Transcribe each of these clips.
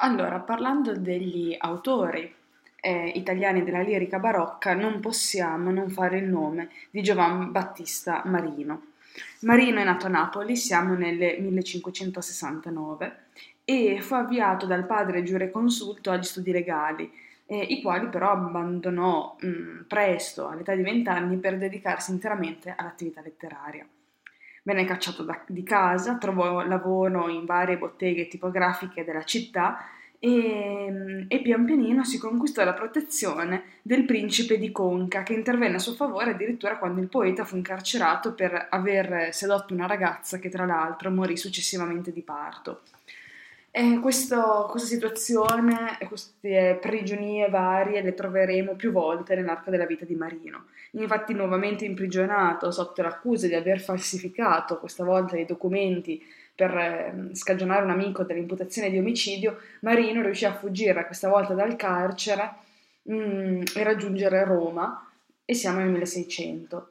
Allora, parlando degli autori eh, italiani della lirica barocca, non possiamo non fare il nome di Giovan Battista Marino. Marino è nato a Napoli, siamo nel 1569, e fu avviato dal padre giureconsulto agli studi legali, eh, i quali però abbandonò mh, presto, all'età di vent'anni, per dedicarsi interamente all'attività letteraria. Venne cacciato da, di casa, trovò lavoro in varie botteghe tipografiche della città e, e, pian pianino si conquistò la protezione del principe di Conca che intervenne a suo favore addirittura quando il poeta fu incarcerato per aver sedotto una ragazza che tra l'altro morì successivamente di parto. E questo, questa situazione queste prigionie varie le troveremo più volte nell'arco della vita di Marino. Infatti, nuovamente imprigionato sotto l'accusa di aver falsificato, questa volta, i documenti per eh, scagionare un amico dell'imputazione di omicidio, Marino riuscì a fuggire questa volta dal carcere mh, mm, e raggiungere Roma e siamo nel 1600.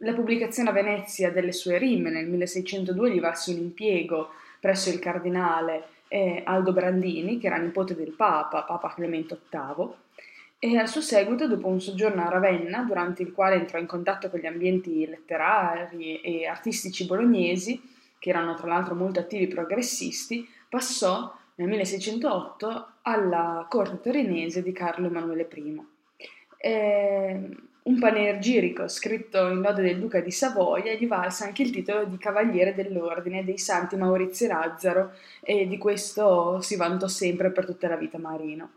La pubblicazione a Venezia delle sue rime nel 1602 gli valse un impiego presso il cardinale eh, Aldo Brandini, che era nipote del Papa, Papa Clemente VIII, e al suo seguito, dopo un soggiorno a Ravenna, durante il quale entrò in contatto con gli ambienti letterari e artistici bolognesi, che erano tra l'altro molto attivi progressisti, passò nel 1608 alla corte torinese di Carlo Emanuele I. Eh, un panegirico scritto in lode del duca di Savoia gli valse anche il titolo di cavaliere dell'ordine dei santi Maurizio e Lazzaro e di questo si vantò sempre per tutta la vita Marino.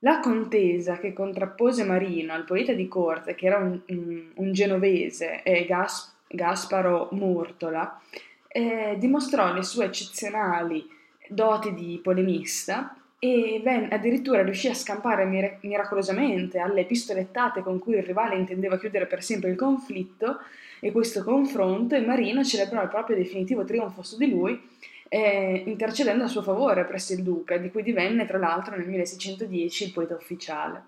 La contesa che contrappose Marino al poeta di corte, che era un, un, genovese, eh, Gas, Gasparo Murtola, eh, dimostrò le sue eccezionali doti di polemista e ben addirittura riuscì a scampare mir- miracolosamente alle pistolettate con cui il rivale intendeva chiudere per sempre il conflitto e questo confronto e Marino celebrò il proprio definitivo trionfo su di lui eh, intercedendo a suo favore presso il duca, di cui divenne tra l'altro nel 1610 il poeta ufficiale.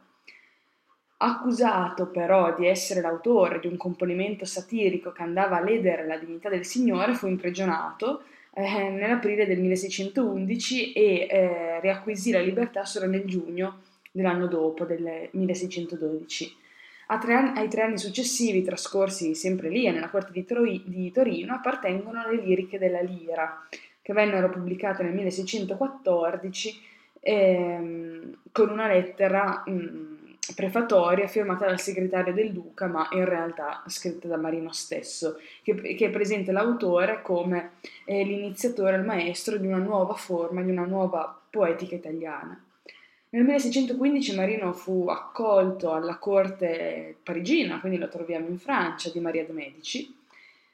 Accusato però di essere l'autore di un componimento satirico che andava a ledere la dignità del signore, fu imprigionato eh, nell'aprile del 1611 e eh, riacquisì la libertà solo nel giugno dell'anno dopo, del 1612. Tre ai tre anni successivi, trascorsi sempre lì e nella corte di, Troi, di, Torino, appartengono le liriche della Lira, che vennero pubblicate nel 1614 ehm, con una lettera mh, mm, prefatoria firmata dal segretario del Duca, ma in realtà scritta da Marino stesso, che, che presenta l'autore come eh, l'iniziatore, il maestro di una nuova forma, di una nuova poetica italiana. Nel 1615 Marino fu accolto alla corte parigina, quindi lo troviamo in Francia, di Maria de' Medici.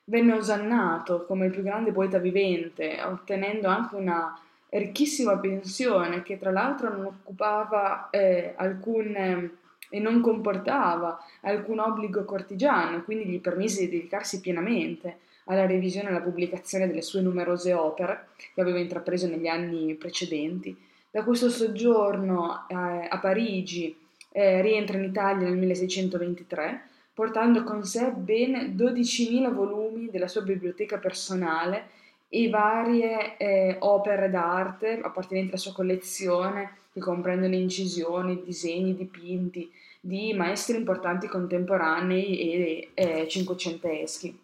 Venne osannato come il più grande poeta vivente, ottenendo anche una ricchissima pensione che tra l'altro non occupava eh, alcun e non comportava alcun obbligo cortigiano, quindi gli permise di dedicarsi pienamente alla revisione e alla pubblicazione delle sue numerose opere che aveva intrapreso negli anni precedenti. Da questo soggiorno eh, a Parigi eh, rientra in Italia nel 1623, portando con sé ben 12.000 volumi della sua biblioteca personale e varie eh, opere d'arte appartenenti alla sua collezione, che comprendono incisioni, disegni, dipinti di maestri importanti contemporanei e eh, cinquecenteschi.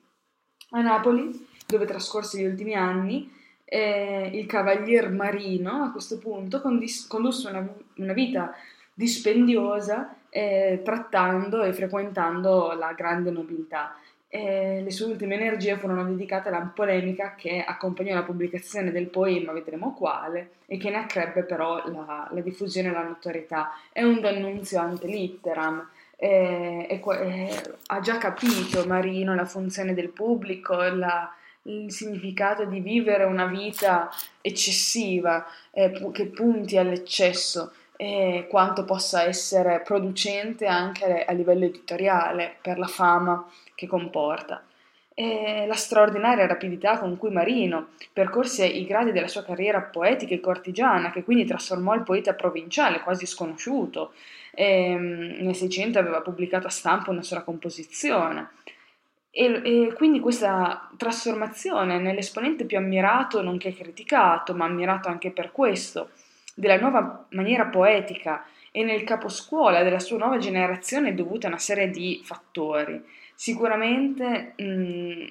A Napoli, dove trascorse gli ultimi anni, eh, il cavalier Marino a questo punto condis- condusse una, una, vita dispendiosa eh, trattando e frequentando la grande nobiltà e le sue ultime energie furono dedicate alla polemica che accompagnò la pubblicazione del poema, vedremo quale, e che ne accrebbe però la, la diffusione e la notorietà. È un dannunzio ante litteram, e, e, e, ha già capito Marino la funzione del pubblico, la, il significato di vivere una vita eccessiva, eh, che punti all'eccesso e quanto possa essere producente anche a livello editoriale per la fama che comporta. E la straordinaria rapidità con cui Marino percorse i gradi della sua carriera poetica e cortigiana, che quindi trasformò il poeta provinciale, quasi sconosciuto, e, mm, nel Seicento aveva pubblicato a stampa una sola composizione. E, e, quindi questa trasformazione nell'esponente più ammirato, nonché criticato, ma ammirato anche per questo, della nuova maniera poetica e nel caposcuola della sua nuova generazione è dovuta a una serie di fattori. Sicuramente mh, mm,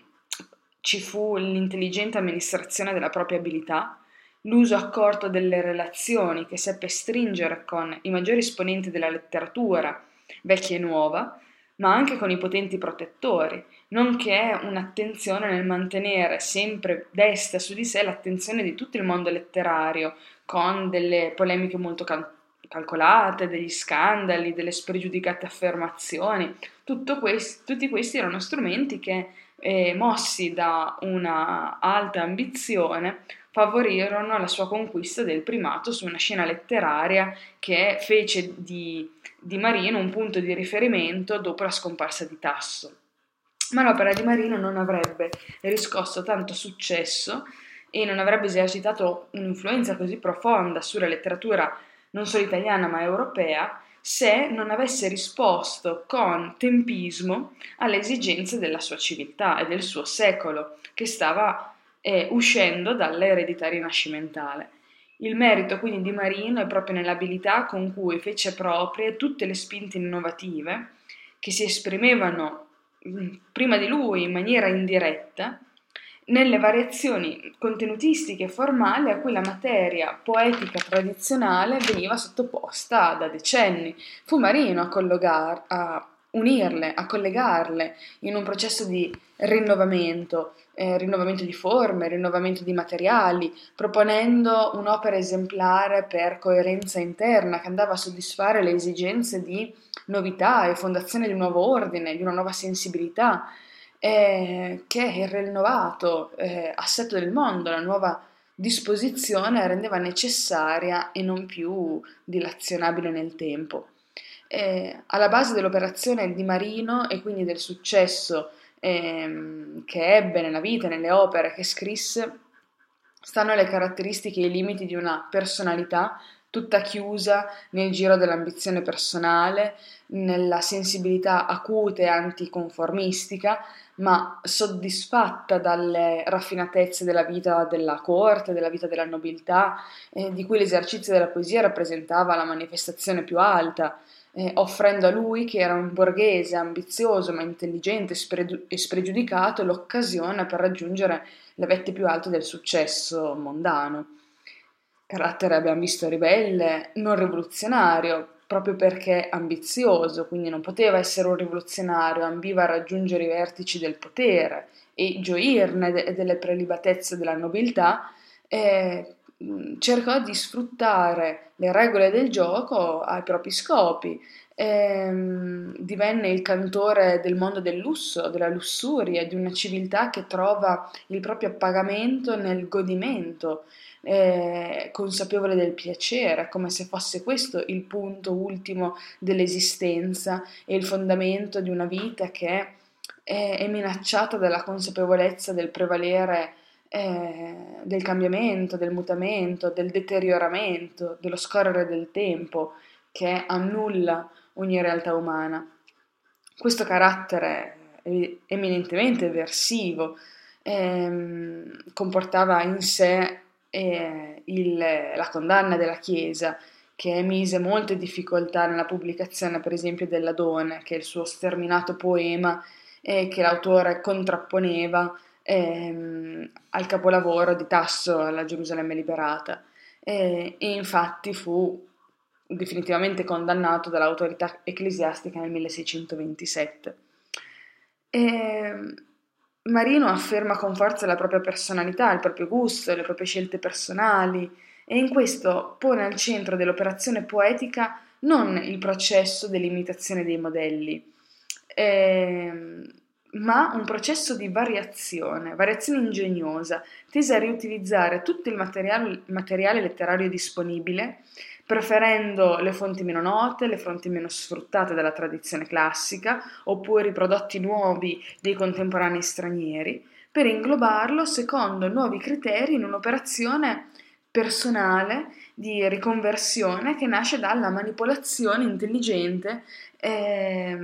ci fu l'intelligente amministrazione della propria abilità, l'uso accorto delle relazioni che seppe stringere con i maggiori esponenti della letteratura, vecchia e nuova, ma anche con i potenti protettori, nonché un'attenzione nel mantenere sempre desta su di sé l'attenzione di tutto il mondo letterario, con delle polemiche molto cal- calcolate, degli scandali, delle spregiudicate affermazioni. Quest- tutti questi erano strumenti che, eh, mossi da una alta ambizione, favorirono la sua conquista del primato su una scena letteraria che fece di, di Marino un punto di riferimento dopo la scomparsa di Tasso. Ma l'opera di Marino non avrebbe riscosso tanto successo e non avrebbe esercitato un'influenza così profonda sulla letteratura non solo italiana ma europea se non avesse risposto con tempismo alle esigenze della sua civiltà e del suo secolo, che stava eh, uscendo dall'eredità rinascimentale. Il merito quindi di Marino è proprio nell'abilità con cui fece proprie tutte le spinte innovative che si esprimevano prima di lui in maniera indiretta nelle variazioni contenutistiche e formali a cui la materia poetica tradizionale veniva sottoposta da decenni. Fu Marino a, collogar, a unirle, a collegarle in un processo di rinnovamento, eh, rinnovamento di forme, rinnovamento di materiali, proponendo un'opera esemplare per coerenza interna che andava a soddisfare le esigenze di novità e fondazione di un nuovo ordine, di una nuova sensibilità eh, che il rinnovato eh, assetto del mondo, la nuova disposizione rendeva necessaria e non più dilazionabile nel tempo. Eh, alla base dell'operazione di Marino e quindi del successo ehm, che ebbe nella vita, nelle opere che scrisse, stanno le caratteristiche e i limiti di una personalità tutta chiusa nel giro dell'ambizione personale, nella sensibilità acuta e anticonformistica, ma soddisfatta dalle raffinatezze della vita della corte, della vita della nobiltà, eh, di cui l'esercizio della poesia rappresentava la manifestazione più alta, eh, offrendo a lui, che era un borghese ambizioso ma intelligente e spregiudicato, l'occasione per raggiungere le vette più alte del successo mondano. Carattere abbiamo visto ribelle, non rivoluzionario, proprio perché ambizioso, quindi non poteva essere un rivoluzionario, ambiva a raggiungere i vertici del potere e gioirne de- delle prelibatezze della nobiltà, eh, cercò di sfruttare le regole del gioco ai propri scopi. Eh, divenne il cantore del mondo del lusso, della lussuria, di una civiltà che trova il proprio appagamento nel godimento eh, consapevole del piacere, come se fosse questo il punto ultimo dell'esistenza e il fondamento di una vita che è, è minacciata dalla consapevolezza del prevalere eh, del cambiamento, del mutamento, del deterioramento, dello scorrere del tempo che annulla ogni realtà umana. Questo carattere eminentemente eversivo ehm, comportava in sé eh, il, la condanna della Chiesa che mise molte difficoltà nella pubblicazione, per esempio, della Done, che è il suo sterminato poema eh, che l'autore contrapponeva ehm, al capolavoro di Tasso alla Gerusalemme liberata. Eh, e infatti fu definitivamente condannato dall'autorità ecclesiastica nel 1627. E, Marino afferma con forza la propria personalità, il proprio gusto, le proprie scelte personali e in questo pone al centro dell'operazione poetica non il processo dell'imitazione dei modelli, eh, ma un processo di variazione, variazione ingegnosa, tesa a riutilizzare tutto il materiale, materiale letterario disponibile preferendo le fonti meno note, le fonti meno sfruttate dalla tradizione classica, oppure i prodotti nuovi dei contemporanei stranieri, per inglobarlo secondo nuovi criteri in un'operazione personale di riconversione che nasce dalla manipolazione intelligente eh,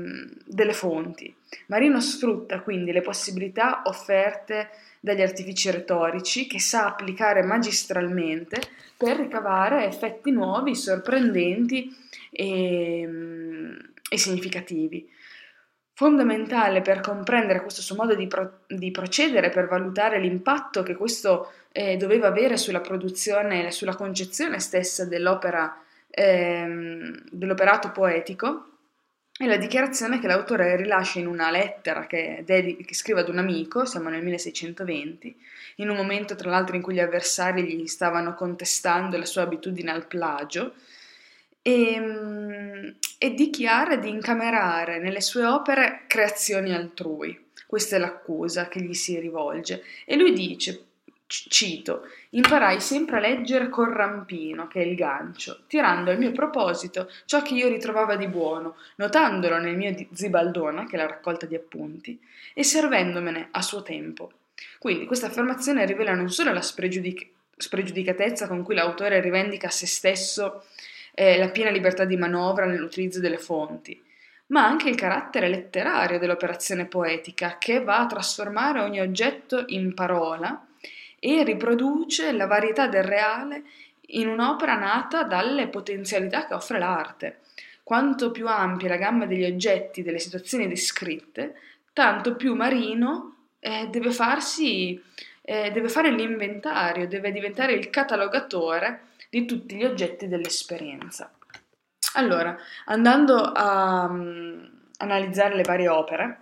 delle fonti. Marino sfrutta quindi le possibilità offerte dagli artifici retorici che sa applicare magistralmente per ricavare effetti nuovi, sorprendenti e, e significativi. Fondamentale per comprendere questo suo modo di, pro- di procedere, per valutare l'impatto che questo eh, doveva avere sulla produzione e sulla concezione stessa dell'opera, ehm, dell'operato poetico, è la dichiarazione che l'autore rilascia in una lettera che, dedica, che, scrive ad un amico, siamo nel 1620, in un momento tra l'altro in cui gli avversari gli stavano contestando la sua abitudine al plagio, e, ehm, e dichiara di incamerare nelle sue opere creazioni altrui. Questa è l'accusa che gli si rivolge. E lui dice, cito, imparai sempre a leggere col rampino, che è il gancio, tirando al mio proposito ciò che io ritrovava di buono, notandolo nel mio zibaldone, che è la raccolta di appunti, e servendomene a suo tempo. Quindi questa affermazione rivela non solo la spregiudic- spregiudicatezza con cui l'autore rivendica se stesso eh, la piena libertà di manovra nell'utilizzo delle fonti, ma anche il carattere letterario dell'operazione poetica che va a trasformare ogni oggetto in parola e riproduce la varietà del reale in un'opera nata dalle potenzialità che offre l'arte. Quanto più ampia la gamma degli oggetti, delle situazioni descritte, tanto più Marino eh, deve, farsi, eh, deve fare l'inventario, deve diventare il catalogatore di tutti gli oggetti dell'esperienza. Allora, andando a um, analizzare le varie opere,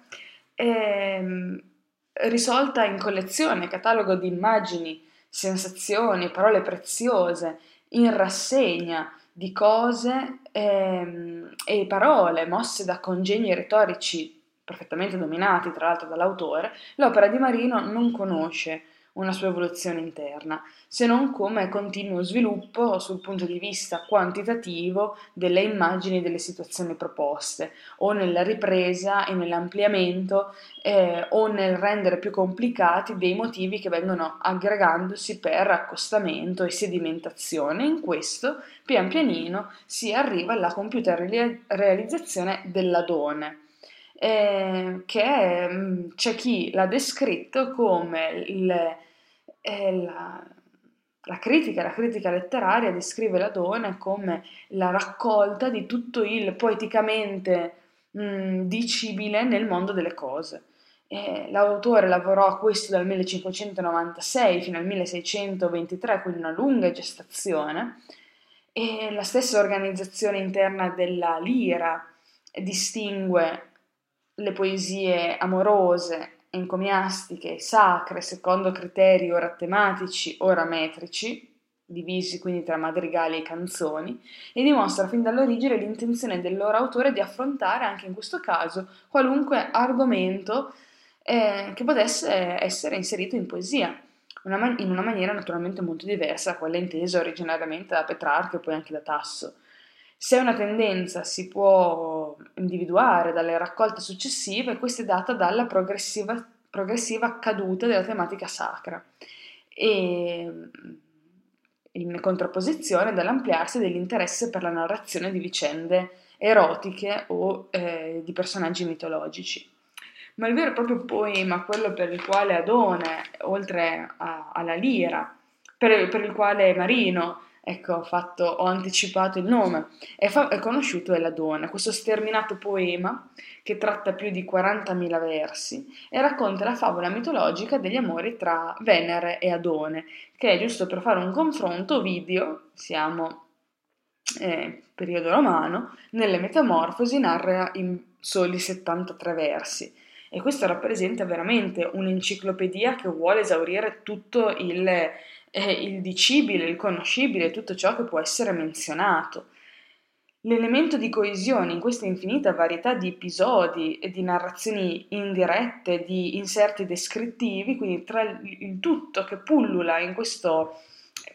ehm, risolta in collezione, catalogo di immagini, sensazioni, parole preziose, in rassegna di cose ehm, e parole mosse da congegni retorici perfettamente dominati tra l'altro dall'autore, l'opera di Marino non conosce una sua evoluzione interna, se non come continuo sviluppo sul punto di vista quantitativo delle immagini delle situazioni proposte, o nella ripresa e nell'ampliamento eh, o nel rendere più complicati dei motivi che vengono aggregandosi per accostamento e sedimentazione. In questo, pian pianino, si arriva alla computer realizzazione dell'adone. Eh, che mm, c'è chi l'ha descritto come il, eh, la, la, critica, la critica letteraria descrive l'Adone come la raccolta di tutto il poeticamente mh, mm, dicibile nel mondo delle cose. Eh, l'autore lavorò a questo dal 1596 fino al 1623, quindi una lunga gestazione, e la stessa organizzazione interna della lira distingue le poesie amorose, encomiastiche, sacre, secondo criteri ora tematici, ora metrici, divisi quindi tra madrigali e canzoni, e dimostra fin dall'origine l'intenzione del loro autore di affrontare anche in questo caso qualunque argomento eh, che potesse essere inserito in poesia, una man- in una maniera naturalmente molto diversa da quella intesa originariamente da Petrarca e poi anche da Tasso. Se una tendenza si può individuare dalle raccolte successive, questa è data dalla progressiva, progressiva caduta della tematica sacra e in contrapposizione dall'ampliarsi dell'interesse per la narrazione di vicende erotiche o eh, di personaggi mitologici. Ma il vero e proprio poema, quello per il quale Adone, oltre a, alla lira, per, per il quale Marino Ecco, ho, fatto, ho anticipato il nome. È, fa- è conosciuto Eladone, questo sterminato poema che tratta più di 40.000 versi e racconta la favola mitologica degli amori tra Venere e Adone, che è giusto per fare un confronto video, siamo eh, periodo romano, nelle Metamorfosi narra in soli 73 versi. E questo rappresenta veramente un'enciclopedia che vuole esaurire tutto il eh, il dicibile, il conoscibile, tutto ciò che può essere menzionato. L'elemento di coesione in questa infinita varietà di episodi e di narrazioni indirette, di inserti descrittivi, quindi tra il tutto che pullula in questo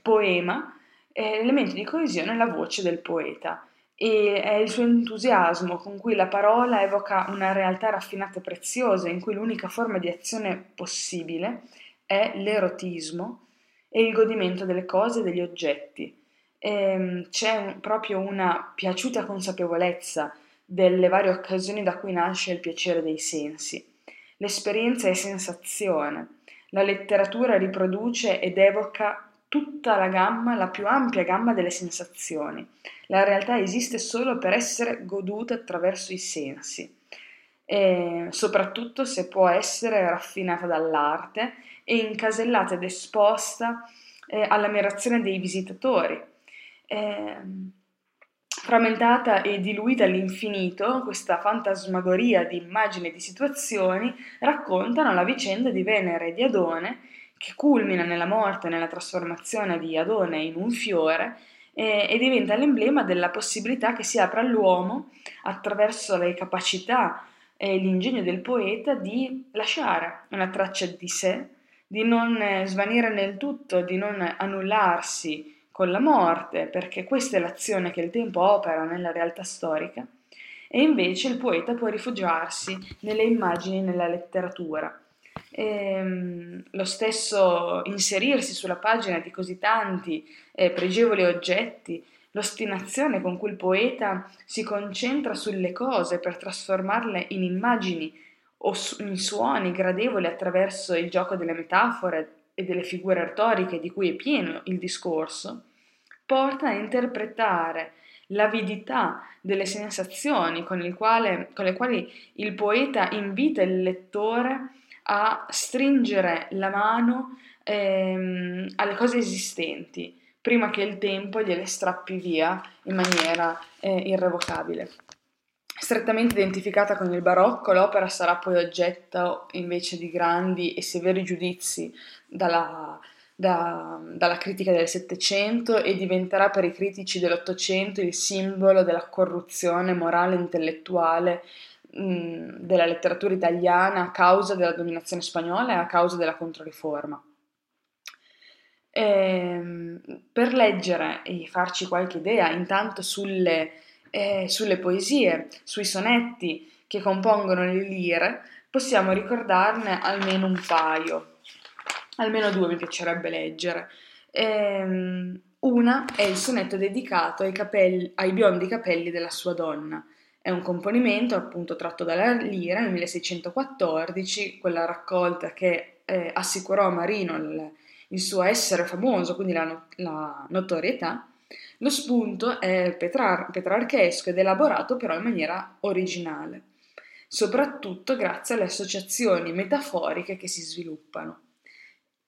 poema, è l'elemento di coesione è la voce del poeta e è il suo entusiasmo con cui la parola evoca una realtà raffinata e preziosa in cui l'unica forma di azione possibile è l'erotismo e il godimento delle cose e degli oggetti. E, ehm, c'è un, proprio una piaciuta consapevolezza delle varie occasioni da cui nasce il piacere dei sensi. L'esperienza è sensazione, La letteratura riproduce ed evoca tutta la gamma, la più ampia gamma delle sensazioni. La realtà esiste solo per essere goduta attraverso i sensi, e soprattutto se può essere raffinata dall'arte e incasellata ed esposta eh, all'ammirazione dei visitatori. Eh, frammentata e diluita all'infinito, questa fantasmagoria di immagini e di situazioni raccontano la vicenda di Venere e di Adone, che culmina nella morte e nella trasformazione di Adone in un fiore e diventa l'emblema della possibilità che si apre all'uomo, attraverso le capacità e l'ingegno del poeta, di lasciare una traccia di sé, di non svanire nel tutto, di non annullarsi con la morte, perché questa è l'azione che il tempo opera nella realtà storica, e invece il poeta può rifugiarsi nelle immagini, nella letteratura. E, ehm, lo stesso inserirsi sulla pagina di così tanti eh, pregevoli oggetti, l'ostinazione con cui il poeta si concentra sulle cose per trasformarle in immagini o in suoni gradevoli attraverso il gioco delle metafore e delle figure retoriche di cui è pieno il discorso, porta a interpretare l'avidità delle sensazioni con, quale, con le quali il poeta invita il lettore a stringere la mano ehm, alle cose esistenti prima che il tempo gliele strappi via in maniera eh, irrevocabile. Strettamente identificata con il barocco, l'opera sarà poi oggetto invece di grandi e severi giudizi dalla, da, dalla critica del Settecento e diventerà per i critici dell'Ottocento il simbolo della corruzione morale e intellettuale mh, della letteratura italiana a causa della dominazione spagnola e a causa della Controriforma. E, ehm, per leggere e farci qualche idea intanto sulle eh, sulle poesie, sui sonetti che compongono le lire, possiamo ricordarne almeno un paio, almeno due mi piacerebbe leggere. Ehm, una è il sonetto dedicato ai, capelli, ai biondi capelli della sua donna. È un componimento appunto tratto dalla Lira nel 1614, quella raccolta che eh, assicurò Marino il, il, suo essere famoso, quindi la, la notorietà, lo spunto è petrar- petrarchesco ed elaborato però in maniera originale, soprattutto grazie alle associazioni metaforiche che si sviluppano.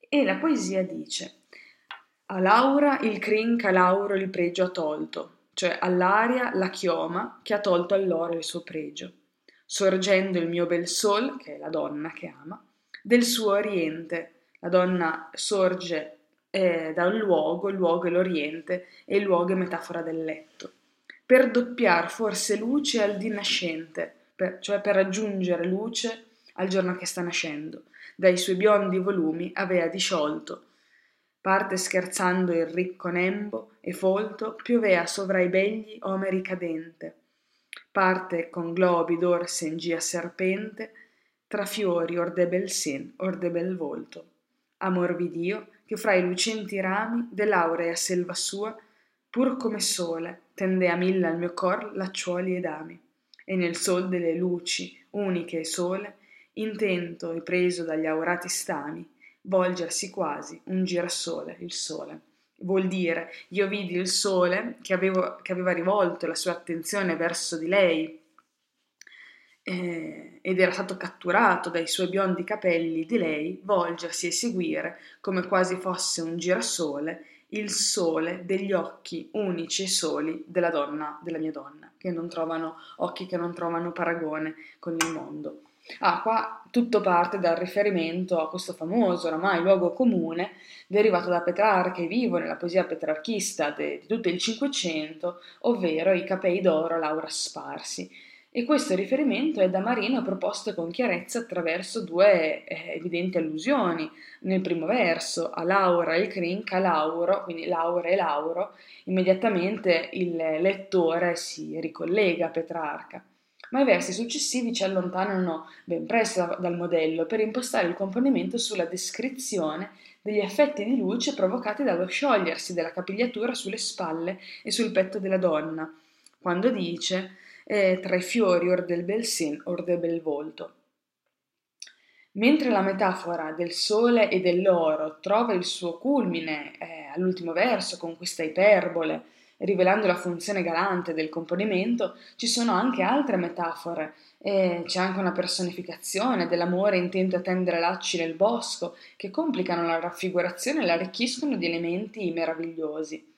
E la poesia dice a Laura il crin Lauro il pregio ha tolto, cioè all'aria la chioma che ha tolto all'oro il suo pregio. Sorgendo il mio bel sol, che è la donna che ama, del suo oriente, la donna sorge eh, da un luogo, il luogo è l'Oriente e il luogo è metafora del letto, per doppiar forse luce al di nascente, per, cioè per raggiungere luce al giorno che sta nascendo. Dai suoi biondi volumi avea disciolto. Parte scherzando il ricco nembo e folto piovea sovra i begli omeri cadente. Parte con globi d'orse in gia serpente, tra fiori or de bel sen, or de bel volto. Amor vi Dio, che fra i lucenti rami dell'aurea selva sua, pur come sole, tende a mille al mio cor lacciuoli ed ami, e nel sol delle luci, uniche e sole, intento e preso dagli aurati stami, volgersi quasi un girasole, il sole. Vuol dire, io vidi il sole che, avevo, che aveva rivolto la sua attenzione verso di lei, eh, ed era stato catturato dai suoi biondi capelli di lei volgersi e seguire, come quasi fosse un girasole, il sole degli occhi unici e soli della donna, della mia donna, che non trovano occhi che non trovano paragone con il mondo. Ah, qua tutto parte dal riferimento a questo famoso, oramai luogo comune, derivato da Petrarca e vivo nella poesia petrarchista de, di tutto il Cinquecento, ovvero i capei d'oro Laura sparsi, e questo riferimento è da Marino proposto con chiarezza attraverso due eh, evidenti allusioni. Nel primo verso, a Laura il crinca Lauro, quindi Laura e Lauro, immediatamente il lettore si ricollega a Petrarca. Ma i versi successivi ci allontanano ben presto dal modello per impostare il componimento sulla descrizione degli effetti di luce provocati dallo sciogliersi della capigliatura sulle spalle e sul petto della donna, quando dice eh, tra i fiori or del bel sen or del bel volto. Mentre la metafora del sole e dell'oro trova il suo culmine eh, all'ultimo verso con questa iperbole, rivelando la funzione galante del componimento, ci sono anche altre metafore. E c'è anche una personificazione dell'amore intento a tendere lacci nel bosco, che complicano la raffigurazione e la arricchiscono di elementi meravigliosi.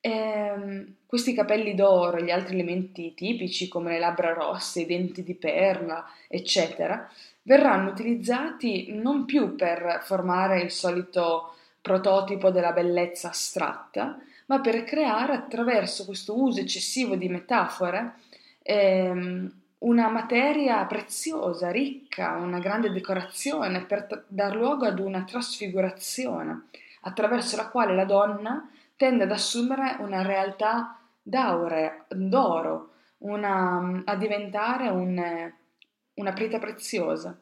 Ehm, questi capelli d'oro e gli altri elementi tipici, come le labbra rosse, i denti di perla, eccetera, verranno utilizzati non più per formare il solito prototipo della bellezza astratta, ma per creare attraverso questo uso eccessivo di metafore ehm, una materia preziosa, ricca, una grande decorazione per t- dar luogo ad una trasfigurazione attraverso la quale la donna tende ad assumere una realtà d'aurea, d'oro, una, a diventare un, una preta preziosa.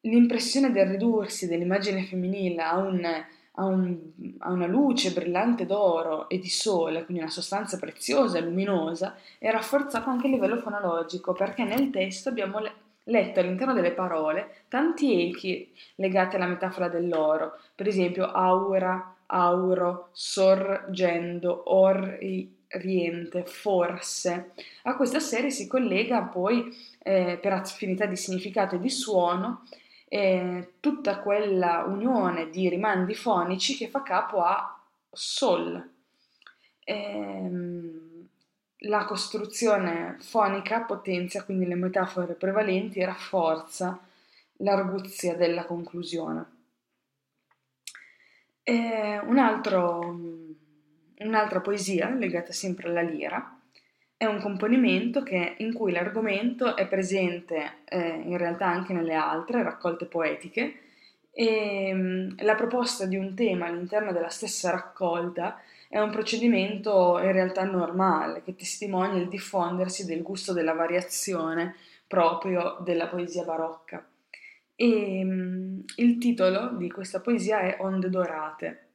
L'impressione del ridursi dell'immagine femminile a un ha, un, ha una luce brillante d'oro e di sole, quindi una sostanza preziosa e luminosa, è rafforzato anche a livello fonologico, perché nel testo abbiamo le, letto all'interno delle parole tanti echi legati alla metafora dell'oro, per esempio aura, auro, sorgendo, oriente, forse. A questa serie si collega poi, eh, per affinità di significato e di suono, eh, tutta quella unione di rimandi fonici che fa capo a sol. Eh, la costruzione fonica potenzia quindi le metafore prevalenti e rafforza l'arguzia della conclusione. Eh, un altro, un'altra poesia legata sempre alla lira è un componimento che, in cui l'argomento è presente eh, in realtà anche nelle altre raccolte poetiche e mm, la proposta di un tema all'interno della stessa raccolta è un procedimento in realtà normale che testimonia il diffondersi del gusto della variazione proprio della poesia barocca e il titolo di questa poesia è Onde dorate.